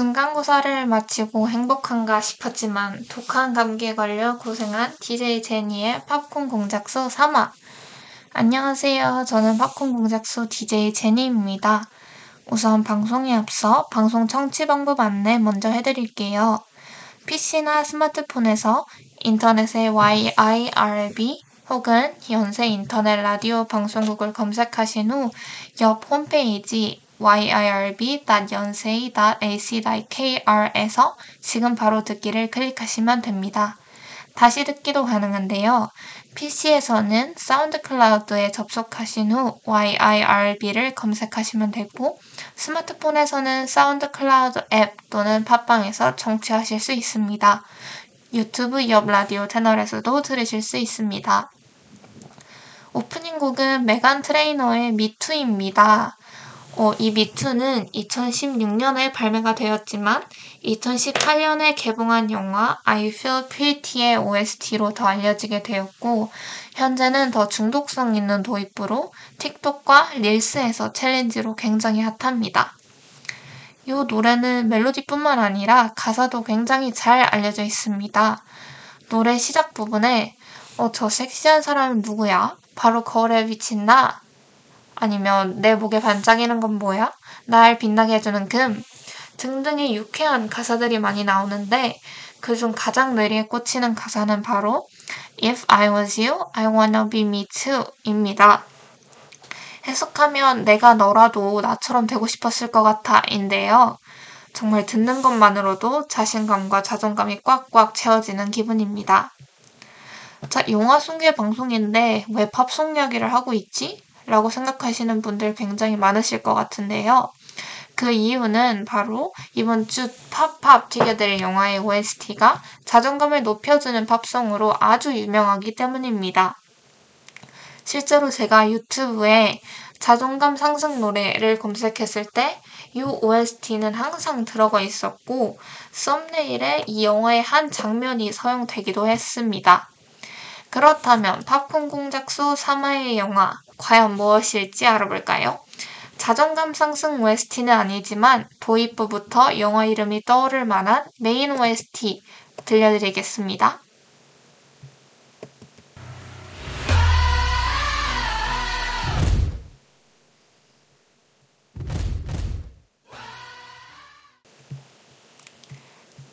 중간고사를 마치고 행복한가 싶었지만 독한 감기에 걸려 고생한 DJ 제니의 팝콘 공작소 3화. 안녕하세요. 저는 팝콘 공작소 DJ 제니입니다. 우선 방송에 앞서 방송 청취 방법 안내 먼저 해드릴게요. PC나 스마트폰에서 인터넷에 YIRB 혹은 연세 인터넷 라디오 방송국을 검색하신 후 YIRB 홈페이지 yirb.yonsei.ac.kr에서 지금 바로 듣기를 클릭하시면 됩니다. 다시 듣기도 가능한데요. PC에서는 SoundCloud에 접속하신 후 YIRB를 검색하시면 되고 스마트폰에서는 SoundCloud 앱 또는 팟빵에서 청취하실 수 있습니다. 유튜브 YIRB 라디오 채널에서도 들으실 수 있습니다. 오프닝 곡은 메간 트레이너의 Me Too입니다. 어, 이 Me Too는 2016년에 발매가 되었지만 2018년에 개봉한 영화 I Feel Pretty의 OST로 더 알려지게 되었고 현재는 더 중독성 있는 도입부로 TikTok과 Reels에서 챌린지로 굉장히 핫합니다. 이 노래는 멜로디뿐만 아니라 가사도 굉장히 잘 알려져 있습니다. 노래 시작 부분에 어, 저 섹시한 사람은 누구야? 바로 거울에 비친 나. 아니면 내 목에 반짝이는 건 뭐야? 날 빛나게 해주는 금 등등의 유쾌한 가사들이 많이 나오는데 그중 가장 뇌리에 꽂히는 가사는 바로 If I was you, I wanna be me too 입니다. 해석하면 내가 너라도 나처럼 되고 싶었을 것 같아 인데요. 정말 듣는 것만으로도 자신감과 자존감이 꽉꽉 채워지는 기분입니다. 자, 영화 소개 방송인데 왜 팝송 이야기를 하고 있지? 라고 생각하시는 분들 굉장히 많으실 것 같은데요. 그 이유는 바로 이번 주 팝팝 튀겨드릴 영화의 OST가 자존감을 높여주는 팝송으로 아주 유명하기 때문입니다. 실제로 제가 유튜브에 자존감 상승 노래를 검색했을 때 이 OST는 항상 들어가 있었고 썸네일에 이 영화의 한 장면이 사용되기도 했습니다. 그렇다면 팝콘 공작소 3화의 영화 과연 무엇일지 알아볼까요? 자존감 상승 OST는 아니지만 도입부부터 영화 이름이 떠오를 만한 메인 OST 들려드리겠습니다.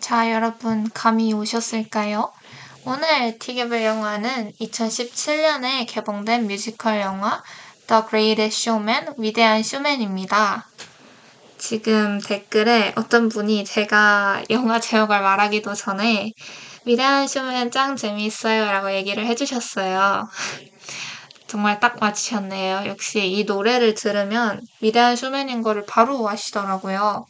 자, 여러분, 감이 오셨을까요? 오늘 티켓별 영화는 2017년에 개봉된 뮤지컬 영화 The Greatest Showman, 위대한 쇼맨입니다. 지금 댓글에 어떤 분이 제가 영화 제목을 말하기도 전에 위대한 쇼맨 짱 재미있어요 라고 얘기를 해주셨어요. 정말 딱 맞추셨네요. 역시 이 노래를 들으면 위대한 쇼맨인 거를 바로 아시더라고요.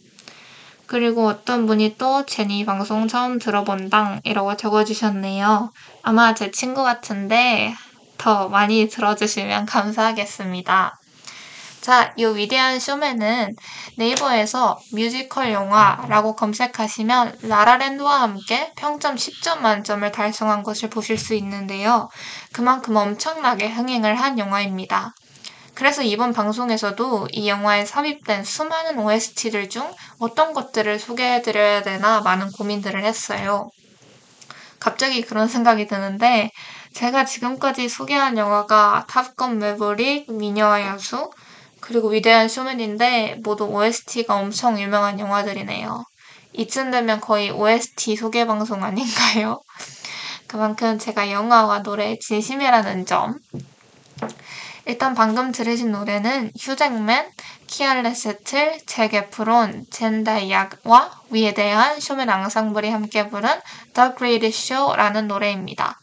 그리고 어떤 분이 또 제니 방송 처음 들어본당 이라고 적어주셨네요. 아마 제 친구 같은데 더 많이 들어주시면 감사하겠습니다. 자, 이 위대한 쇼맨은 네이버에서 뮤지컬 영화라고 검색하시면 라라랜드와 함께 평점 10점 만점을 달성한 것을 보실 수 있는데요. 그만큼 엄청나게 흥행을 한 영화입니다. 그래서 이번 방송에서도 이 영화에 삽입된 수많은 OST들 중 어떤 것들을 소개해드려야 되나 많은 고민들을 했어요. 갑자기 그런 생각이 드는데 제가 지금까지 소개한 영화가 탑건 매브릭, 미녀와 야수, 그리고 위대한 쇼맨인데 모두 OST가 엄청 유명한 영화들이네요. 이쯤 되면 거의 OST 소개 방송 아닌가요? 그만큼 제가 영화와 노래에 진심이라는 점 일단 방금 들으신 노래는 휴잭맨, 키알레세틀, 제게프론, 젠다이아와 위에 대한 쇼맨 앙상블이 함께 부른 The Greatest Show라는 노래입니다.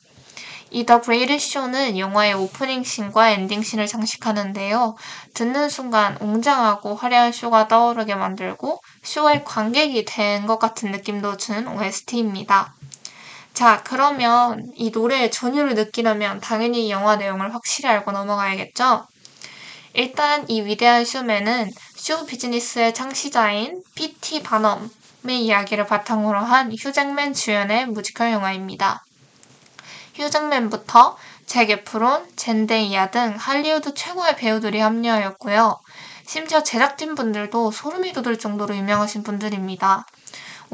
이 The Greatest Show는 영화의 오프닝 씬과 엔딩 씬을 장식하는데요. 듣는 순간 웅장하고 화려한 쇼가 떠오르게 만들고 쇼의 관객이 된 것 같은 느낌도 주는 OST입니다. 자, 그러면 이 노래의 전율을 느끼려면 당연히 영화 내용을 확실히 알고 넘어가야겠죠? 일단 이 위대한 쇼맨은 쇼 비즈니스의 창시자인 P.T. 바넘의 이야기를 바탕으로 한 휴잭맨 주연의 뮤지컬 영화입니다. 휴잭맨부터 잭 에프론, 젠데이아 등 할리우드 최고의 배우들이 합류하였고요. 심지어 제작진분들도 소름이 돋을 정도로 유명하신 분들입니다.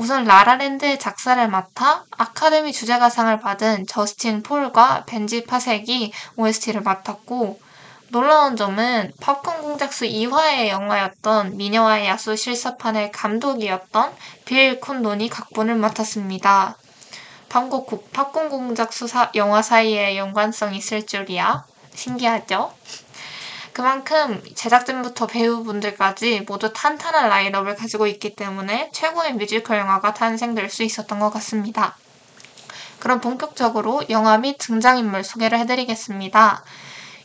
우선 라라랜드의 작사를 맡아 아카데미 주제가상을 받은 저스틴 폴과 벤지 파색이 OST를 맡았고 놀라운 점은 팝콘 공작소 2화의 영화였던 미녀와 야수 실사판의 감독이었던 빌 콘돈이 각본을 맡았습니다. 방곡국 팝콘 공작수 사, 영화 사이에 연관성이 있을 줄이야. 신기하죠? 그만큼 제작진부터 배우분들까지 모두 탄탄한 라인업을 가지고 있기 때문에 최고의 뮤지컬 영화가 탄생될 수 있었던 것 같습니다. 그럼 본격적으로 영화 및 등장인물 소개를 해드리겠습니다.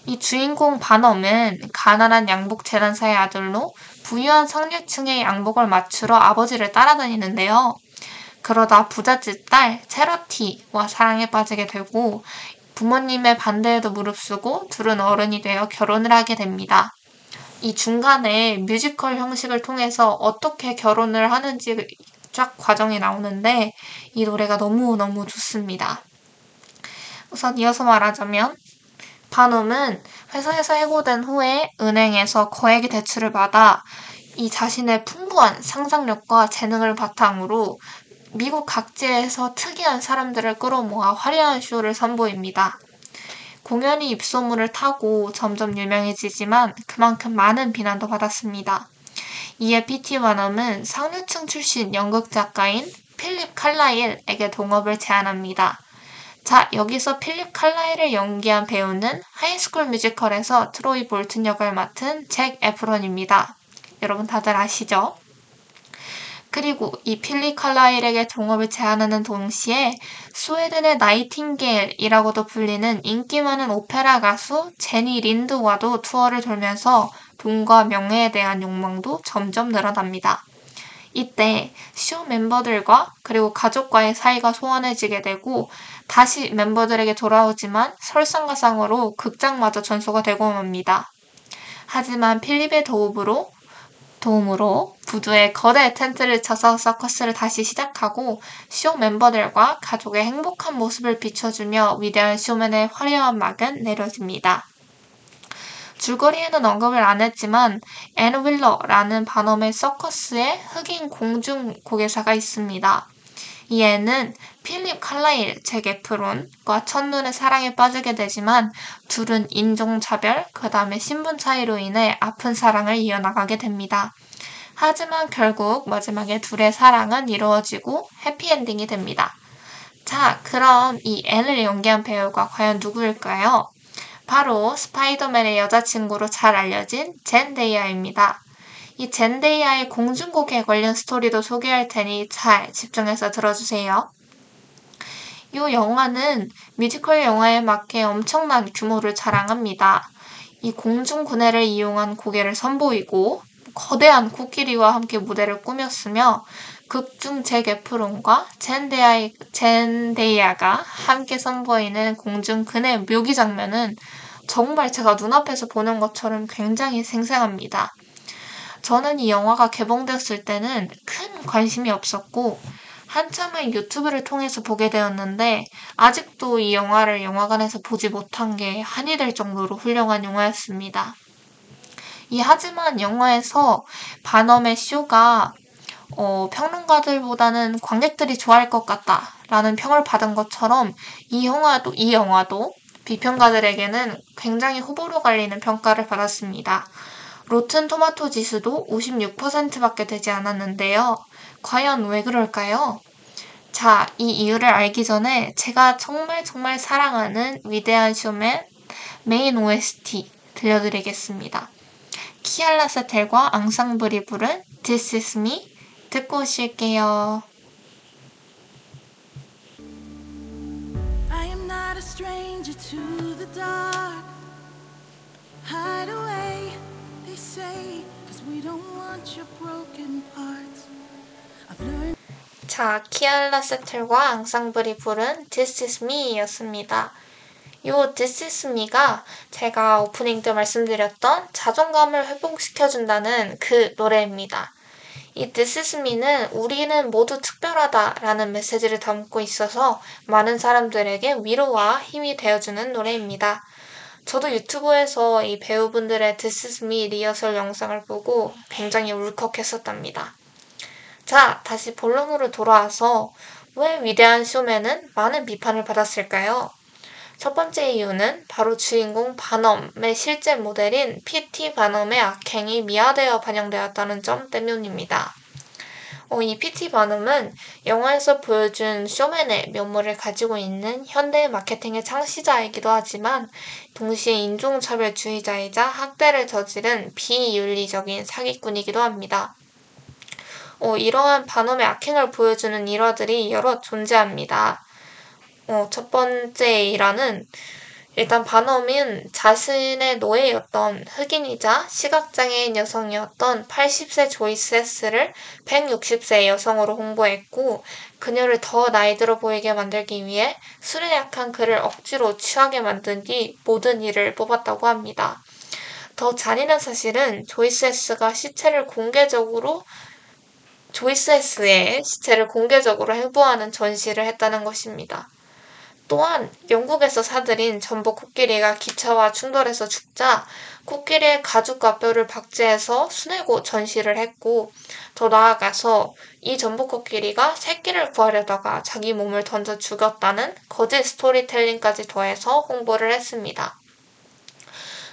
이 주인공 반엄은 가난한 양복 재단사의 아들로 부유한 상류층의 양복을 맞추러 아버지를 따라다니는데요. 그러다 부잣집 딸 체러티와 사랑에 빠지게 되고 부모님의 반대에도 무릅쓰고 둘은 어른이 되어 결혼을 하게 됩니다. 이 중간에 뮤지컬 형식을 통해서 어떻게 결혼을 하는지 쫙 과정이 나오는데 이 노래가 너무너무 좋습니다. 우선 이어서 말하자면 반홈은 회사에서 해고된 후에 은행에서 거액의 대출을 받아 이 자신의 풍부한 상상력과 재능을 바탕으로 미국 각지에서 특이한 사람들을 끌어모아 화려한 쇼를 선보입니다. 공연이 입소문을 타고 점점 유명해지지만 그만큼 많은 비난도 받았습니다. 이에 PT 원엄은 상류층 출신 연극 작가인 필립 칼라일에게 동업을 제안합니다. 자, 여기서 필립 칼라일을 연기한 배우는 High School Musical에서 트로이 볼튼 역을 맡은 잭 에프론입니다. 여러분 다들 아시죠? 그리고 이 필립 칼라일에게 동업을 제안하는 동시에 스웨덴의 나이팅게일이라고도 불리는 인기 많은 오페라 가수 제니 린드와도 투어를 돌면서 돈과 명예에 대한 욕망도 점점 늘어납니다. 이때 쇼 멤버들과 그리고 가족과의 사이가 소원해지게 되고 다시 멤버들에게 돌아오지만 설상가상으로 극장마저 전소가 되고 맙니다. 하지만 필립의 도움으로 도움으로 부두에 거대 텐트를 쳐서 서커스를 다시 시작하고 쇼 멤버들과 가족의 행복한 모습을 비춰주며 위대한 쇼맨의 화려한 막은 내려집니다. 줄거리에는 언급을 안 했지만 앤 휠러라는 바넘의 서커스에 흑인 공중 곡예사가 있습니다. 이 앤은 필립 칼라일, 잭 에프론과 첫눈에 사랑에 빠지게 되지만 둘은 인종차별, 그 다음에 신분 차이로 인해 아픈 사랑을 이어나가게 됩니다. 하지만 결국 마지막에 둘의 사랑은 이루어지고 해피엔딩이 됩니다. 자, 그럼 이 앤을 연기한 배우가 과연 누구일까요? 바로 스파이더맨의 여자친구로 잘 알려진 젠데이아입니다. 이 젠데이아의 공중곡예 관련 스토리도 소개할 테니 잘 집중해서 들어주세요. 이 영화는 뮤지컬 영화에 맞게 엄청난 규모를 자랑합니다. 이 공중그네를 이용한 곡예를 선보이고 거대한 코끼리와 함께 무대를 꾸몄으며 극중 잭 에프론과 젠데아이, 젠데이아가 함께 선보이는 공중 그네 묘기 장면은 정말 제가 눈앞에서 보는 것처럼 굉장히 생생합니다. 저는 이 영화가 개봉됐을 때는 큰 관심이 없었고 한참을 유튜브를 통해서 보게 되었는데 아직도 이 영화를 영화관에서 보지 못한 게 한이 될 정도로 훌륭한 영화였습니다. 이 하지만 영화에서 반엄의 쇼가 어, 평론가들보다는 관객들이 좋아할 것 같다라는 평을 받은 것처럼 이 영화도 이 영화도 비평가들에게는 굉장히 후보로 갈리는 평가를 받았습니다. 로튼 토마토 지수도 56%밖에 되지 않았는데요. 과연 왜 그럴까요? 자, 이 이유를 알기 전에 제가 정말 정말 사랑하는 위대한 쇼맨 메인 OST 들려드리겠습니다. 키알라 세텔과 앙상블이 부른 This Is Me 듣고 오실게요. I am not a stranger to the dark. Hide away, they say, cause we don't want your broken parts. I've learned 자, 키알라 세틀과 앙상블이 부른 This Is Me 였습니다. 요 This Is Me가 제가 오프닝 때 말씀드렸던 자존감을 회복시켜준다는 그 노래입니다. 이 This Is Me는 우리는 모두 특별하다 라는 메시지를 담고 있어서 많은 사람들에게 위로와 힘이 되어주는 노래입니다. 저도 유튜브에서 이 배우분들의 This Is Me 리허설 영상을 보고 굉장히 울컥했었답니다. 자, 다시 본론으로 돌아와서 왜 위대한 쇼맨은 많은 비판을 받았을까요? 첫 번째 이유는 바로 주인공 바넘의 실제 모델인 P.T. 바넘의 악행이 미화되어 반영되었다는 점 때문입니다. 어, 이 P.T. 바넘은 영화에서 보여준 쇼맨의 면모를 가지고 있는 현대 마케팅의 창시자이기도 하지만 동시에 인종차별주의자이자 학대를 저지른 비윤리적인 사기꾼이기도 합니다. 어, 이러한 반엄의 악행을 보여주는 일화들이 여러 존재합니다. 어, 첫 번째 일화는 일단 반엄은 자신의 노예였던 흑인이자 시각장애인 여성이었던 80세 조이스 스를 160세 여성으로 홍보했고 그녀를 더 나이 들어 보이게 만들기 위해 술에 약한 그를 억지로 취하게 만든 뒤 모든 이를 뽑았다고 합니다. 더 잔인한 사실은 조이스 헤스가 시체를 공개적으로 조이스 헤스의 시체를 공개적으로 해부하는 전시를 했다는 것입니다. 또한 영국에서 사들인 점보 코끼리가 기차와 충돌해서 죽자 코끼리의 가죽과 뼈를 박제해서 순회 전시를 했고 더 나아가서 이 전복 코끼리가 새끼를 구하려다가 자기 몸을 던져 죽였다는 거짓 스토리텔링까지 더해서 홍보를 했습니다.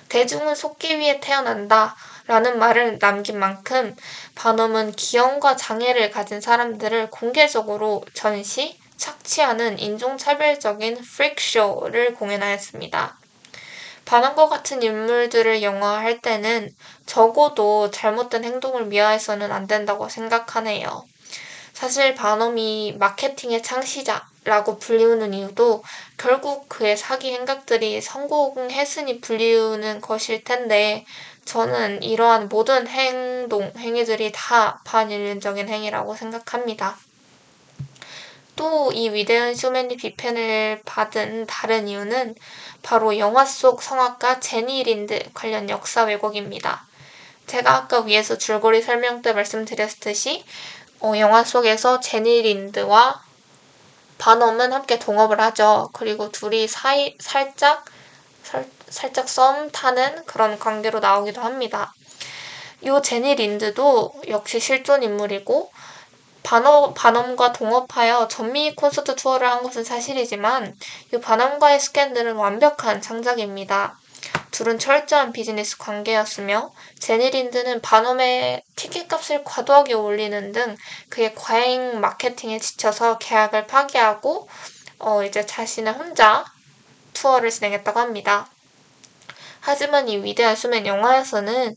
대중은 속기 위해 태어난다 라는 말을 남긴 만큼 반엄은 기형과 장애를 가진 사람들을 공개적으로 전시, 착취하는 인종차별적인 프릭쇼를 공연하였습니다. 반항과 같은 인물들을 영화할 때는 적어도 잘못된 행동을 미화해서는 안 된다고 생각하네요. 사실 반엄이 마케팅의 창시자라고 불리우는 이유도 결국 그의 사기 행각들이 성공했으니 불리우는 것일 텐데 저는 이러한 모든 행동, 행위들이 다 반인륜적인 행위라고 생각합니다. 또 이 위대한 쇼맨이 비판을 받은 다른 이유는 바로 영화 속 성악가 제니 린드 관련 역사 왜곡입니다. 제가 아까 위에서 줄거리 설명 때 말씀드렸듯이 어, 영화 속에서 제니 린드와 반엄은 함께 동업을 하죠. 그리고 둘이 사이 살짝 살, 살짝 썸 타는 그런 관계로 나오기도 합니다. 요 제니 린드도 역시 실존 인물이고 반어, 반엄과 동업하여 전미 콘서트 투어를 한 것은 사실이지만 이 바넘과의 스캔들은 완벽한 창작입니다. 둘은 철저한 비즈니스 관계였으며 제니 린드는 바넘의 티켓값을 과도하게 올리는 등 그의 과잉 마케팅에 지쳐서 계약을 파기하고 어 이제 자신의 혼자 투어를 진행했다고 합니다. 하지만 이 위대한 쇼맨 영화에서는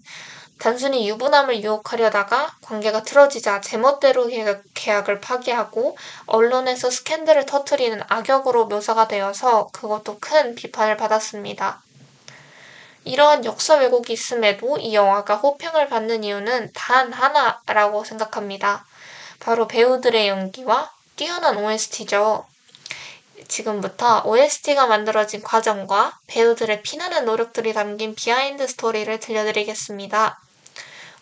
단순히 유부남을 유혹하려다가 관계가 틀어지자 제멋대로 계약을 파기하고 언론에서 스캔들을 터트리는 악역으로 묘사가 되어서 그것도 큰 비판을 받았습니다. 이러한 역사 왜곡이 있음에도 이 영화가 호평을 받는 이유는 단 하나라고 생각합니다. 바로 배우들의 연기와 뛰어난 OST죠. 지금부터 OST가 만들어진 과정과 배우들의 피나는 노력들이 담긴 비하인드 스토리를 들려드리겠습니다.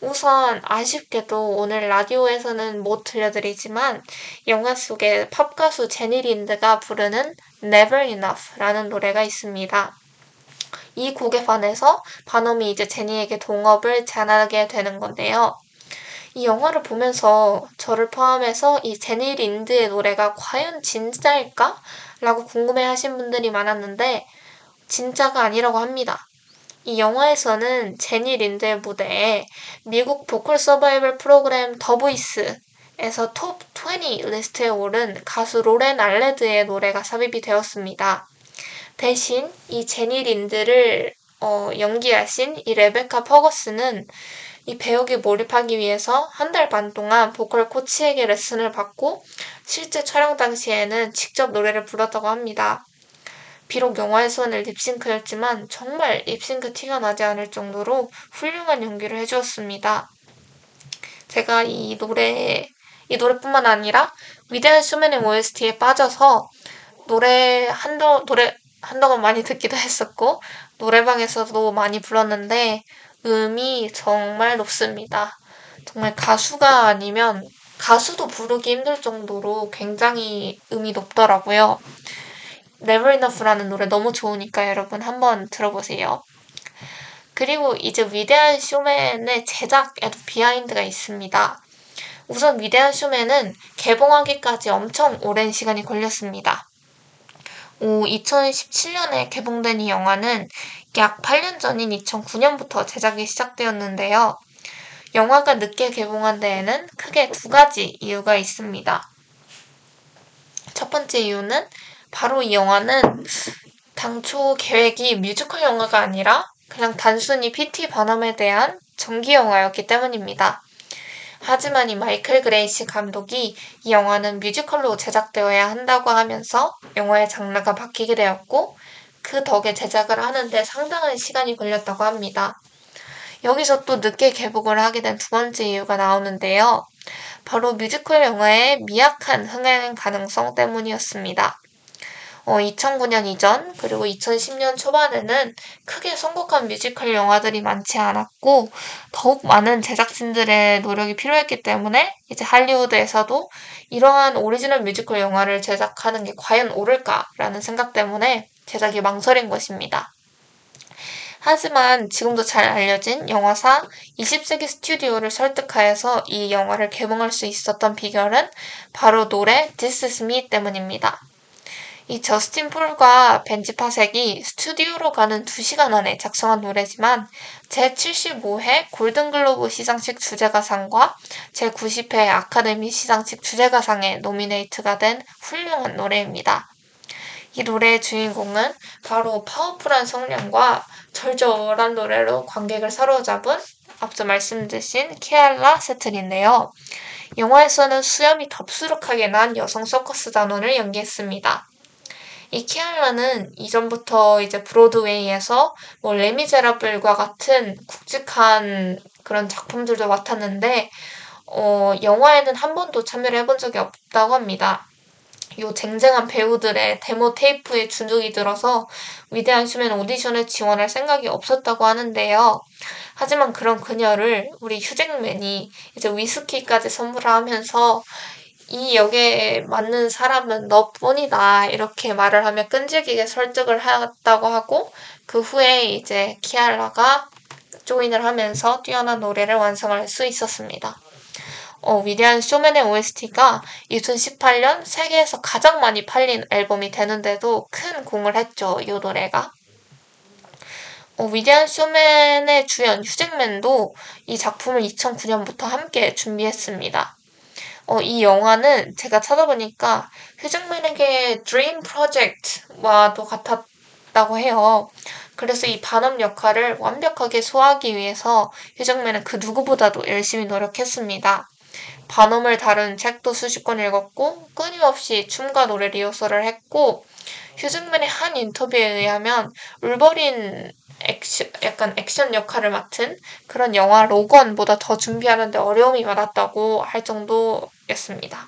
우선 아쉽게도 오늘 라디오에서는 못 들려드리지만 영화 속에 팝 가수 제니 린드가 부르는 Never Enough라는 노래가 있습니다. 이 곡에 반해서 반엄이 이제 제니에게 동업을 제안하게 되는 건데요. 이 영화를 보면서 저를 포함해서 이 제니 린드의 노래가 과연 진짜일까? 라고 궁금해 하신 분들이 많았는데, 진짜가 아니라고 합니다. 이 영화에서는 제니 린드의 무대에 미국 보컬 서바이벌 프로그램 The Voice에서 톱 20 리스트에 오른 가수 로렌 알레드의 노래가 삽입이 되었습니다. 대신 이 제니 린드를 어, 연기하신 이 레베카 퍼거슨은 이 배역에 몰입하기 위해서 한 달 반 동안 보컬 코치에게 레슨을 받고 실제 촬영 당시에는 직접 노래를 불렀다고 합니다. 비록 영화에서는 립싱크였지만 정말 립싱크 티가 나지 않을 정도로 훌륭한 연기를 해주었습니다. 제가 이 노래, 이 노래뿐만 아니라 위대한 쇼맨의 OST에 빠져서 노래 한도, 노래 한동안 많이 듣기도 했었고, 노래방에서도 많이 불렀는데, 음이 정말 높습니다. 정말 가수가 아니면 가수도 부르기 힘들 정도로 굉장히 음이 높더라고요. Never Enough라는 노래 너무 좋으니까 여러분 한번 들어보세요. 그리고 이제 위대한 쇼맨의 제작에도 비하인드가 있습니다. 우선 위대한 쇼맨은 개봉하기까지 엄청 오랜 시간이 걸렸습니다. 오, 2017년에 개봉된 이 영화는 약 8년 전인 2009년부터 제작이 시작되었는데요. 영화가 늦게 개봉한 데에는 크게 두 가지 이유가 있습니다. 첫 번째 이유는 바로 이 영화는 당초 계획이 뮤지컬 영화가 아니라 그냥 단순히 PT 바넘에 대한 전기 영화였기 때문입니다. 하지만 이 마이클 그레이시 감독이 이 영화는 뮤지컬로 제작되어야 한다고 하면서 영화의 장르가 바뀌게 되었고 그 덕에 제작을 하는데 상당한 시간이 걸렸다고 합니다. 여기서 또 늦게 개봉을 하게 된 두 번째 이유가 나오는데요. 바로 뮤지컬 영화의 미약한 흥행 가능성 때문이었습니다. 어, 2009년 이전 그리고 2010년 초반에는 크게 성공한 뮤지컬 영화들이 많지 않았고 더욱 많은 제작진들의 노력이 필요했기 때문에 이제 할리우드에서도 이러한 오리지널 뮤지컬 영화를 제작하는 게 과연 옳을까라는 생각 때문에 제작이 망설인 것입니다. 하지만 지금도 잘 알려진 영화사 20세기 스튜디오를 설득하여서 이 영화를 개봉할 수 있었던 비결은 바로 노래 This Is Me 때문입니다. 이 저스틴 폴과 벤지 파섹이 스튜디오로 가는 2시간 안에 작성한 노래지만 제75회 골든글로브 시상식 주제가상과 제90회 아카데미 시상식 주제가상에 노미네이트가 된 훌륭한 노래입니다. 이 노래의 주인공은 바로 파워풀한 성량과 절절한 노래로 관객을 사로잡은 앞서 말씀드린 키알라 세틀인데요. 영화에서는 수염이 덥수룩하게 난 여성 서커스 단원을 연기했습니다. 이 키알라는 이전부터 이제 브로드웨이에서 뭐 레미제라블과 같은 굵직한 그런 작품들도 맡았는데 어, 영화에는 한 번도 참여를 해본 적이 없다고 합니다. 요 쟁쟁한 배우들의 데모 테이프에 주눅이 들어서 위대한 슈맨 오디션에 지원할 생각이 없었다고 하는데요. 하지만 그런 그녀를 우리 휴잭맨이 이제 위스키까지 선물하면서 이 역에 맞는 사람은 너뿐이다. 이렇게 말을 하며 끈질기게 설득을 했다고 하고 그 후에 이제 키알라가 조인을 하면서 뛰어난 노래를 완성할 수 있었습니다. 어, 위대한 쇼맨의 OST가 2018년 세계에서 가장 많이 팔린 앨범이 되는데도 큰 공을 했죠. 이 노래가. 어, 위대한 쇼맨의 주연 휴잭맨도 이 작품을 2009년부터 함께 준비했습니다. 어, 이 영화는 제가 찾아보니까 휴잭맨에게 드림 프로젝트와도 같았다고 해요. 그래서 이 반업 역할을 완벽하게 소화하기 위해서 휴잭맨은 그 누구보다도 열심히 노력했습니다. 반음을 다룬 책도 수십 권 읽었고 끊임없이 춤과 노래 리허설을 했고 휴잭맨의 한 인터뷰에 의하면 울버린 액션, 약간 액션 역할을 맡은 그런 영화 로건보다 더 준비하는데 어려움이 많았다고 할 정도였습니다.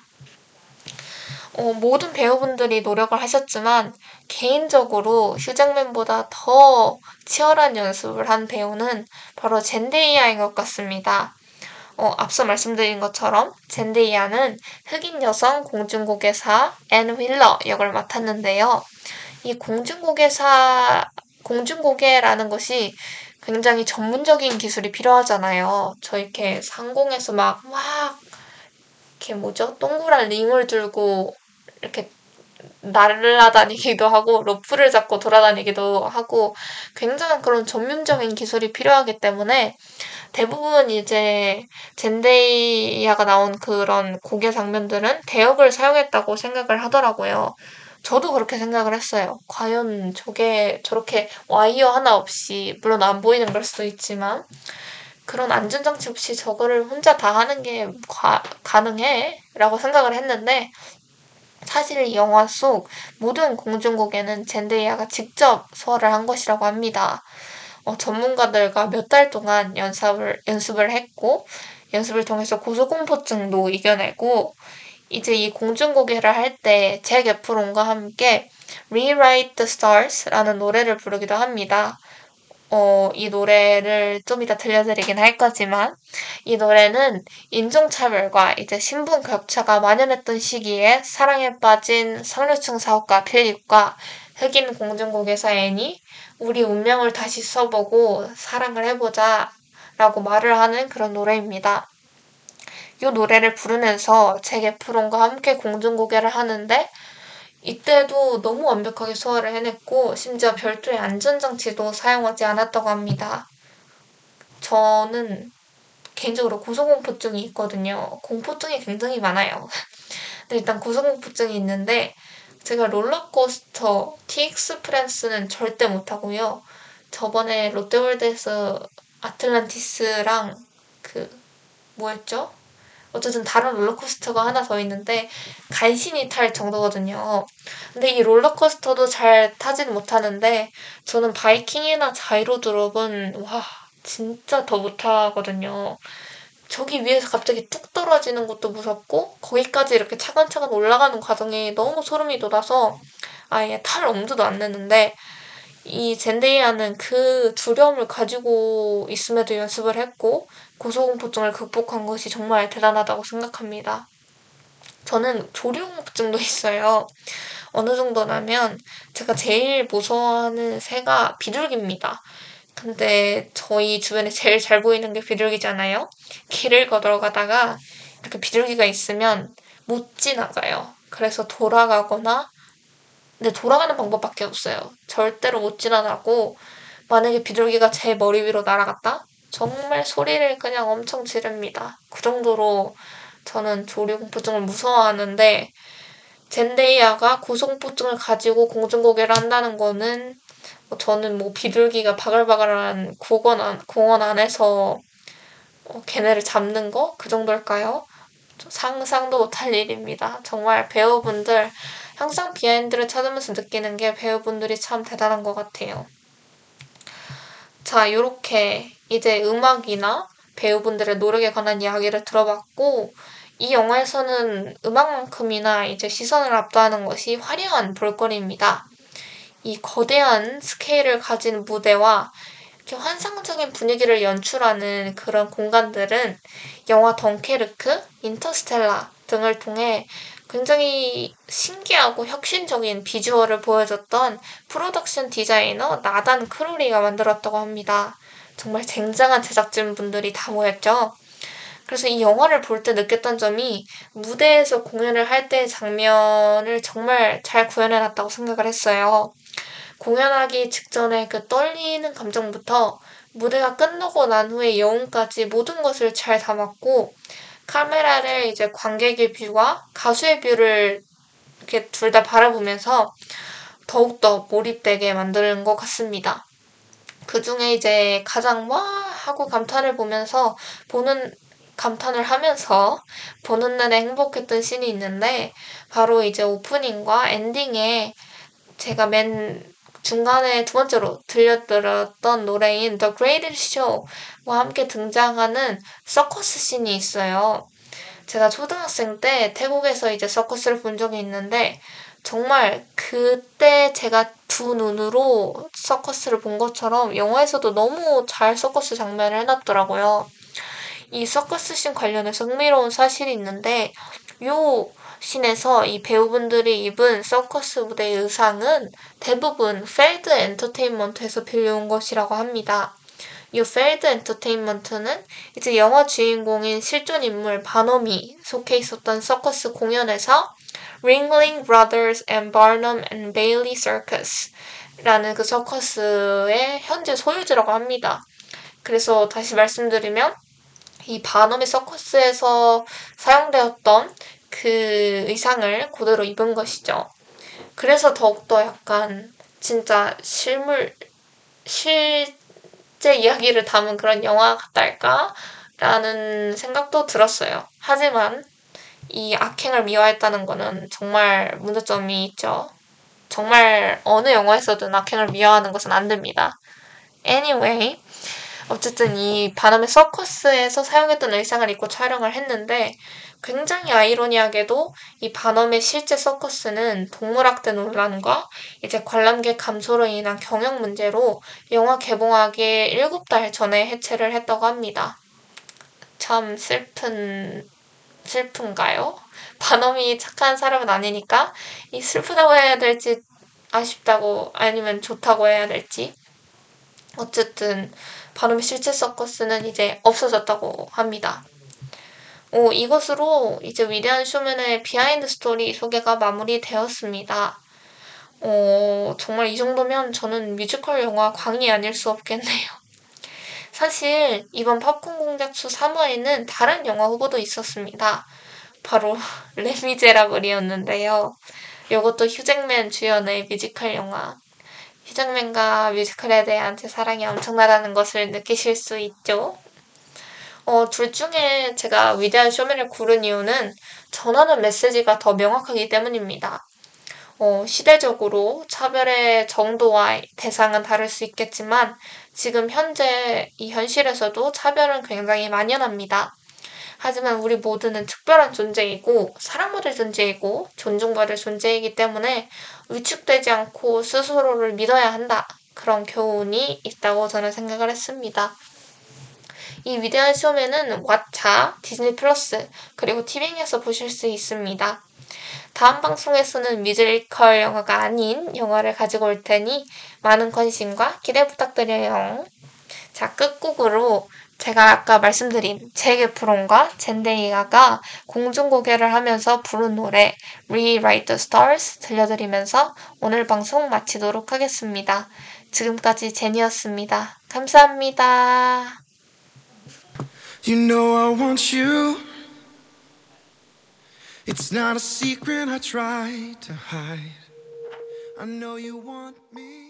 어, 모든 배우분들이 노력을 하셨지만 개인적으로 휴잭맨보다 더 치열한 연습을 한 배우는 바로 젠데이아인 것 같습니다. 어, 앞서 말씀드린 것처럼 젠데이아는 흑인 여성 공중곡예사 앤 휠러 역을 맡았는데요. 이 공중곡예사 공중곡예라는 것이 굉장히 전문적인 기술이 필요하잖아요. 저 이렇게 상공에서 막, 막, 이렇게 뭐죠? 동그란 링을 들고 이렇게 날아다니기도 하고, 로프를 잡고 돌아다니기도 하고, 굉장한 그런 전문적인 기술이 필요하기 때문에 대부분 이제 젠데이아가 나온 그런 고개 장면들은 대역을 사용했다고 생각을 하더라고요. 저도 그렇게 생각을 했어요. 과연 저게 저렇게 와이어 하나 없이, 물론 안 보이는 걸 수도 있지만, 그런 안전장치 없이 저거를 혼자 다 하는 게 가, 가능해? 라고 생각을 했는데, 사실 이 영화 속 모든 공중곡에는 젠데이아가 직접 소화를 한 것이라고 합니다. 어, 전문가들과 몇 달 동안 연습을, 연습을 했고, 연습을 통해서 고소공포증도 이겨내고, 이제 이 공중고개를 할 때 잭 에프론과 함께 Rewrite the Stars라는 노래를 부르기도 합니다. 어, 이 노래를 좀 이따 들려드리긴 할 거지만, 이 노래는 인종차별과 이제 신분 격차가 만연했던 시기에 사랑에 빠진 상류층 사업가 필립과 흑인 공중고개사 앤이 우리 운명을 다시 써보고 사랑을 해보자 라고 말을 하는 그런 노래입니다. 이 노래를 부르면서 잭 프론과 함께 공중고개를 하는데 이때도 너무 완벽하게 소화를 해냈고 심지어 별도의 안전장치도 사용하지 않았다고 합니다. 저는 개인적으로 고소공포증이 있거든요. 공포증이 굉장히 많아요. 근데 일단 고소공포증이 있는데 제가 롤러코스터 TX 프랜스는 절대 못하고요. 저번에 롯데월드에서 아틀란티스랑 그 뭐였죠? 어쨌든 다른 롤러코스터가 하나 더 있는데 간신히 탈 정도거든요. 근데 이 롤러코스터도 잘 타지는 못하는데 저는 바이킹이나 자이로 드롭은 와 진짜 더 못하거든요. 저기 위에서 갑자기 뚝 떨어지는 것도 무섭고 거기까지 이렇게 차근차근 올라가는 과정이 너무 소름이 돋아서 아예 탈 엄두도 안 내는데 이 젠데이아는 그 두려움을 가지고 있음에도 연습을 했고 고소공포증을 극복한 것이 정말 대단하다고 생각합니다. 저는 조류공포증도 있어요. 어느 정도냐면 제가 제일 무서워하는 새가 비둘기입니다. 근데 저희 주변에 제일 잘 보이는 게 비둘기잖아요. 길을 걸어가다가 이렇게 비둘기가 있으면 못 지나가요. 그래서 돌아가거나 근데 돌아가는 방법밖에 없어요. 절대로 못 지나가고 만약에 비둘기가 제 머리 위로 날아갔다? 정말 소리를 그냥 엄청 지릅니다. 그 정도로 저는 조류공포증을 무서워하는데 젠데이아가 고소공포증을 가지고 공중고개를 한다는 거는 뭐 저는 뭐 비둘기가 바글바글한 공원, 안, 공원 안에서 어, 걔네를 잡는 거? 그 정도일까요? 상상도 못할 일입니다. 정말 배우분들 항상 비하인드를 찾으면서 느끼는 게 배우분들이 참 대단한 것 같아요. 자, 이렇게 이제 음악이나 배우분들의 노력에 관한 이야기를 들어봤고, 이 영화에서는 음악만큼이나 이제 시선을 압도하는 것이 화려한 볼거리입니다. 이 거대한 스케일을 가진 무대와 이렇게 환상적인 분위기를 연출하는 그런 공간들은 영화 덩케르크, 인터스텔라 등을 통해 굉장히 신기하고 혁신적인 비주얼을 보여줬던 프로덕션 디자이너 나단 크로울리가 만들었다고 합니다. 정말 쟁쟁한 제작진분들이 다 모였죠. 그래서 이 영화를 볼 때 느꼈던 점이 무대에서 공연을 할 때의 장면을 정말 잘 구현해놨다고 생각을 했어요. 공연하기 직전에 그 떨리는 감정부터 무대가 끝나고 난 후에 여운까지 모든 것을 잘 담았고 카메라를 이제 관객의 view와 가수의 view를 이렇게 둘 다 바라보면서 더욱더 몰입되게 만드는 것 같습니다. 그 중에 이제 가장 와 하고 감탄을 보면서 보는 감탄을 하면서 보는 눈이 행복했던 씬이 있는데 바로 이제 오프닝과 엔딩에 제가 맨 중간에 두 번째로 들려드렸던 노래인 The Greatest Show와 함께 등장하는 서커스 씬이 있어요. 제가 초등학생 때 태국에서 이제 서커스를 본 적이 있는데 정말 그때 제가 두 눈으로 서커스를 본 것처럼 영화에서도 너무 잘 서커스 장면을 해놨더라고요. 이 서커스 씬 관련해서 흥미로운 사실이 있는데 요 신에서 이 배우분들이 입은 서커스 무대 의상은 대부분 펠드 엔터테인먼트에서 빌려온 것이라고 합니다. 이 펠드 엔터테인먼트는 이제 영화 주인공인 실존 인물 바넘이 속해 있었던 서커스 공연에서 Ringling Brothers and Barnum and Bailey Circus 라는 그 서커스의 현재 소유주라고 합니다. 그래서 다시 말씀드리면 이 바놈의 서커스에서 사용되었던 그 의상을 그대로 입은 것이죠. 그래서 더욱더 약간 진짜 실물, 실제 이야기를 담은 그런 영화 같달까? 라는 생각도 들었어요. 하지만 이 악행을 미화했다는 거는 정말 문제점이 있죠. 정말 어느 영화에서든 악행을 미화하는 것은 안 됩니다. Anyway, 어쨌든 이 바람의 서커스에서 사용했던 의상을 입고 촬영을 했는데 굉장히 아이러니하게도 이 반엄의 실제 서커스는 동물학대 논란과 이제 관람객 감소로 인한 경영 문제로 영화 개봉하기 7달 전에 해체를 했다고 합니다. 참 슬픈 슬픈가요? 반엄이 착한 사람은 아니니까 이 슬프다고 해야 될지 아쉽다고 아니면 좋다고 해야 될지 어쨌든 바넘의 실제 서커스는 이제 없어졌다고 합니다. 어, 이것으로 이제 위대한 쇼맨의 behind story 소개가 마무리되었습니다. 어, 정말 이 정도면 저는 뮤지컬 영화 광이 아닐 수 없겠네요. 사실 이번 팝콘 공작소 3화에는 다른 영화 후보도 있었습니다. 바로 레미제라블이었는데요. 이것도 휴잭맨 주연의 뮤지컬 영화. 휴잭맨과 뮤지컬에 대한 제 사랑이 엄청나다는 것을 느끼실 수 있죠. 어, 둘 중에 제가 위대한 쇼맨을 고른 이유는 전하는 메시지가 더 명확하기 때문입니다. 어, 시대적으로 차별의 정도와 대상은 다를 수 있겠지만 지금 현재 이 현실에서도 차별은 굉장히 만연합니다. 하지만 우리 모두는 특별한 존재이고 사랑받을 존재이고 존중받을 존재이기 때문에 위축되지 않고 스스로를 믿어야 한다. 그런 교훈이 있다고 저는 생각을 했습니다. 이 위대한 쇼맨은 왓챠, 디즈니 플러스, 그리고 티빙에서 보실 수 있습니다. 다음 방송에서는 뮤지컬 영화가 아닌 영화를 가지고 올 테니 많은 관심과 기대 부탁드려요. 자, 끝곡으로 제가 아까 말씀드린 제게 프롬과 젠데이가가 공중고개를 하면서 부른 노래 Rewrite the Stars 들려드리면서 오늘 방송 마치도록 하겠습니다. 지금까지 제니였습니다. 감사합니다. You know I want you. It's not a secret I try to hide. I know you want me.